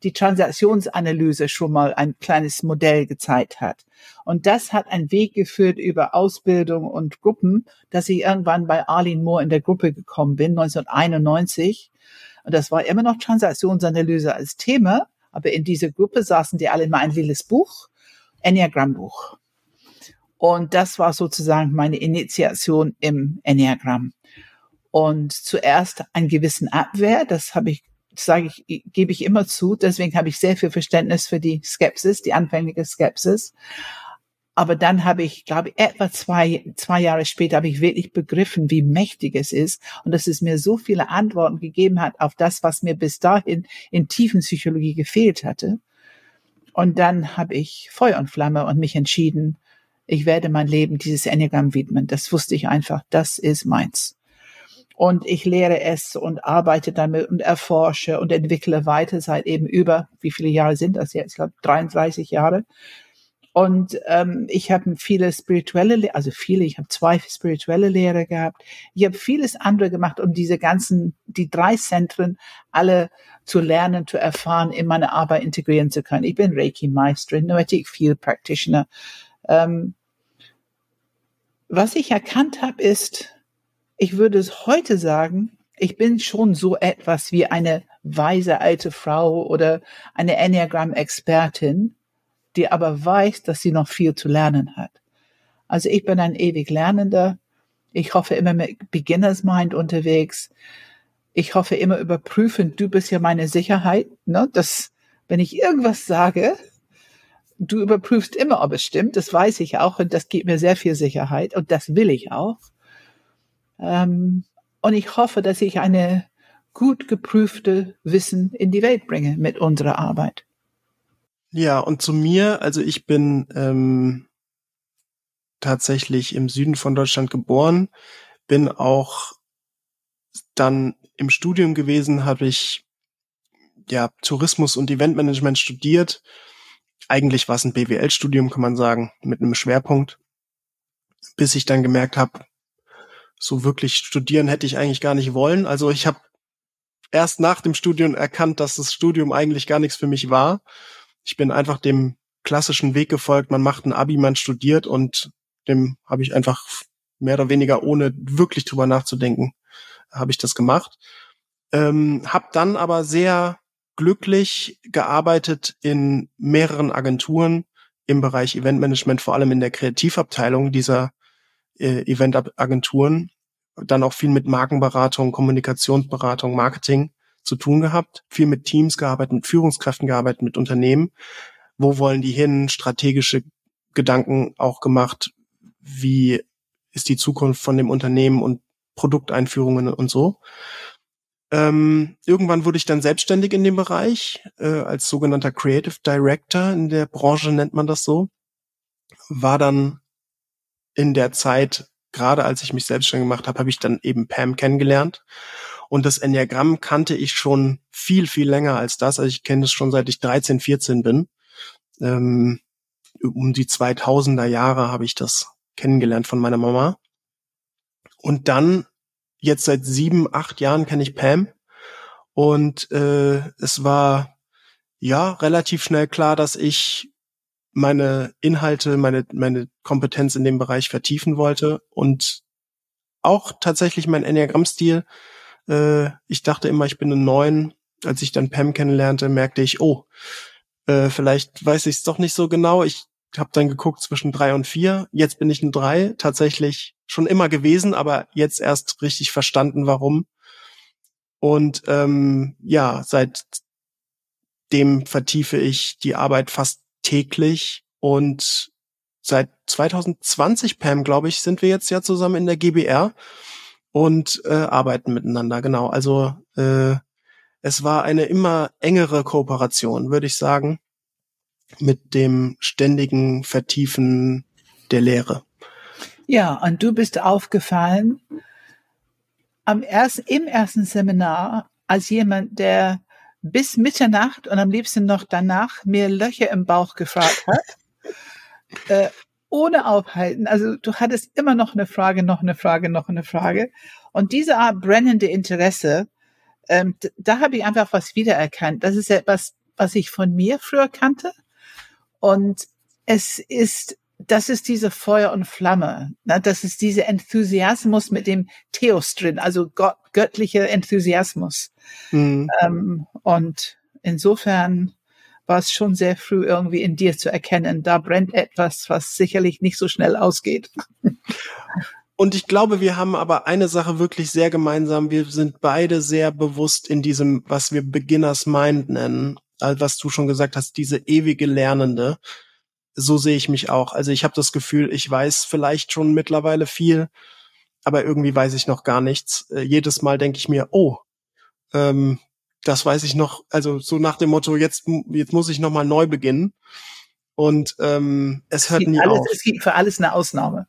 die Transaktionsanalyse schon mal ein kleines Modell gezeigt hat. Und das hat einen Weg geführt über Ausbildung und Gruppen, dass ich irgendwann bei Arlene Moore in der Gruppe gekommen bin, 1991. Und das war immer noch Transaktionsanalyse als Thema. Aber in dieser Gruppe saßen die alle in mein lila Buch, Enneagramm-Buch. Und das war sozusagen meine Initiation im Enneagramm. Und zuerst einen gewissen Abwehr, das habe ich, sage ich, gebe ich immer zu. Deswegen habe ich sehr viel Verständnis für die Skepsis, die anfängliche Skepsis. Aber dann habe ich, glaube ich, etwa zwei, zwei Jahre später habe ich wirklich begriffen, wie mächtig es ist und dass es mir so viele Antworten gegeben hat auf das, was mir bis dahin in tiefen Psychologie gefehlt hatte. Und dann habe ich Feuer und Flamme und mich entschieden, ich werde mein Leben dieses Enneagramm widmen. Das wusste ich einfach, das ist meins. Und ich lehre es und arbeite damit und erforsche und entwickle weiter seit eben über, wie viele Jahre sind das jetzt? Ich glaube 33 Jahre. Und ähm, ich habe viele spirituelle, also viele, ich habe zwei spirituelle Lehrer gehabt. Ich habe vieles andere gemacht, um diese ganzen, die drei Zentren alle zu lernen, zu erfahren, in meine Arbeit integrieren zu können. Ich bin Reiki-Meisterin, Noetic Field Practitioner. Ähm, was ich erkannt habe, ist, ich würde es heute sagen, ich bin schon so etwas wie eine weise alte Frau oder eine Enneagram-Expertin, die aber weiß, dass sie noch viel zu lernen hat. Also ich bin ein ewig Lernender. Ich hoffe immer mit Beginners Mind unterwegs. Ich hoffe immer überprüfend, du bist ja meine Sicherheit, ne? dass wenn ich irgendwas sage, du überprüfst immer, ob es stimmt. Das weiß ich auch und das gibt mir sehr viel Sicherheit und das will ich auch. Ähm, und ich hoffe, dass ich eine gut geprüfte Wissen in die Welt bringe mit unserer Arbeit. Ja, und zu mir, also ich bin ähm, tatsächlich im Süden von Deutschland geboren, bin auch dann im Studium gewesen, habe ich ja Tourismus und Eventmanagement studiert. Eigentlich war es ein BWL-Studium, kann man sagen, mit einem Schwerpunkt, bis ich dann gemerkt habe, so wirklich studieren hätte ich eigentlich gar nicht wollen. Also ich habe erst nach dem Studium erkannt, dass das Studium eigentlich gar nichts für mich war ich bin einfach dem klassischen Weg gefolgt. Man macht ein Abi, man studiert und dem habe ich einfach mehr oder weniger ohne wirklich drüber nachzudenken, habe ich das gemacht. Ähm, hab dann aber sehr glücklich gearbeitet in mehreren Agenturen im Bereich Eventmanagement, vor allem in der Kreativabteilung dieser äh, Eventagenturen. Dann auch viel mit Markenberatung, Kommunikationsberatung, Marketing zu tun gehabt, viel mit Teams gearbeitet, mit Führungskräften gearbeitet, mit Unternehmen. Wo wollen die hin? Strategische Gedanken auch gemacht. Wie ist die Zukunft von dem Unternehmen und Produkteinführungen und so. Ähm, irgendwann wurde ich dann selbstständig in dem Bereich, äh, als sogenannter Creative Director. In der Branche nennt man das so. War dann in der Zeit, gerade als ich mich selbstständig gemacht habe, habe ich dann eben Pam kennengelernt und das Enneagramm kannte ich schon viel, viel länger als das. Also ich kenne es schon seit ich 13, 14 bin. Ähm, um die 2000er Jahre habe ich das kennengelernt von meiner Mama. Und dann, jetzt seit sieben, acht Jahren kenne ich Pam. Und äh, es war ja relativ schnell klar, dass ich meine Inhalte, meine, meine Kompetenz in dem Bereich vertiefen wollte und auch tatsächlich mein Enneagramm-Stil äh, ich dachte immer, ich bin ein Neun. Als ich dann Pam kennenlernte, merkte ich, oh, äh, vielleicht weiß ich es doch nicht so genau. Ich habe dann geguckt zwischen drei und vier. Jetzt bin ich ein drei, tatsächlich schon immer gewesen, aber jetzt erst richtig verstanden, warum. Und ähm, ja, seitdem vertiefe ich die Arbeit fast täglich und seit 2020, Pam, glaube ich, sind wir jetzt ja zusammen in der GBR und äh, arbeiten miteinander. Genau. Also äh, es war eine immer engere Kooperation, würde ich sagen, mit dem ständigen Vertiefen der Lehre. Ja, und du bist aufgefallen am ersten, im ersten Seminar als jemand, der bis Mitternacht und am liebsten noch danach mir Löcher im Bauch gefragt hat. äh, ohne Aufhalten. Also du hattest immer noch eine Frage, noch eine Frage, noch eine Frage. Und diese Art brennende Interesse, ähm, da habe ich einfach was wiedererkannt. Das ist etwas, was ich von mir früher kannte. Und es ist, das ist diese Feuer und Flamme. Ne? Das ist dieser Enthusiasmus mit dem Theos drin, also Gott, göttlicher Enthusiasmus. Mhm. Ähm, und insofern war es schon sehr früh irgendwie in dir zu erkennen, da brennt etwas, was sicherlich nicht so schnell ausgeht. Und ich glaube, wir haben aber eine Sache wirklich sehr gemeinsam. Wir sind beide sehr bewusst in diesem, was wir Beginners Mind nennen, was du schon gesagt hast, diese ewige Lernende. So sehe ich mich auch. Also ich habe das Gefühl, ich weiß vielleicht schon mittlerweile viel, aber irgendwie weiß ich noch gar nichts. Äh, jedes Mal denke ich mir, oh, ähm, das weiß ich noch. Also so nach dem Motto, jetzt jetzt muss ich noch mal neu beginnen. Und ähm, es hört nie alles, auf. Es gibt für alles eine Ausnahme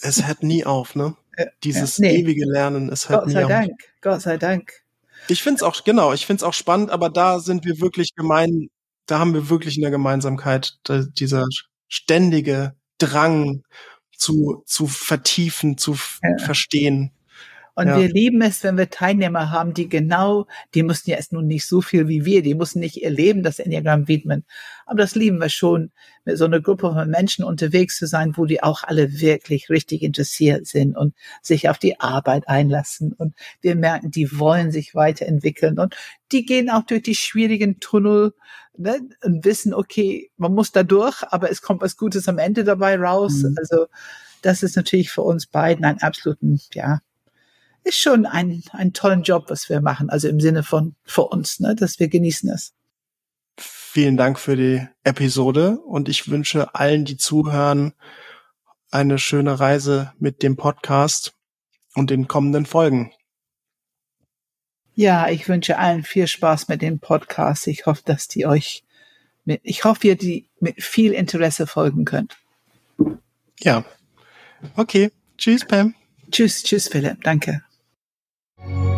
es hört nie auf, ne? Dieses ja, nee. ewige Lernen, es hört Gott nie sei auf. Dank, Gott sei Dank. Ich find's auch, genau, ich find's auch spannend, aber da sind wir wirklich gemein, da haben wir wirklich eine Gemeinsamkeit, dieser ständige Drang zu, zu vertiefen, zu Ja. verstehen. Und Ja. wir lieben es, wenn wir Teilnehmer haben, die genau, die müssen ja erst nun nicht so viel wie wir, die müssen nicht ihr Leben das Enneagramm widmen. Aber das lieben wir schon, mit so einer Gruppe von Menschen unterwegs zu sein, wo die auch alle wirklich richtig interessiert sind und sich auf die Arbeit einlassen. Und wir merken, die wollen sich weiterentwickeln und die gehen auch durch die schwierigen Tunnel ne, und wissen, okay, man muss da durch, aber es kommt was Gutes am Ende dabei raus. Mhm. Also das ist natürlich für uns beiden ein absoluten, ja, ist schon ein, ein tollen Job, was wir machen. Also im Sinne von für uns, ne, dass wir genießen es. Vielen Dank für die Episode und ich wünsche allen, die zuhören, eine schöne Reise mit dem Podcast und den kommenden Folgen. Ja, ich wünsche allen viel Spaß mit dem Podcast. Ich hoffe, dass die euch mit, ich hoffe, ihr die mit viel Interesse folgen könnt. Ja. Okay. Tschüss, Pam. Tschüss, tschüss, Philipp. Danke. Bye.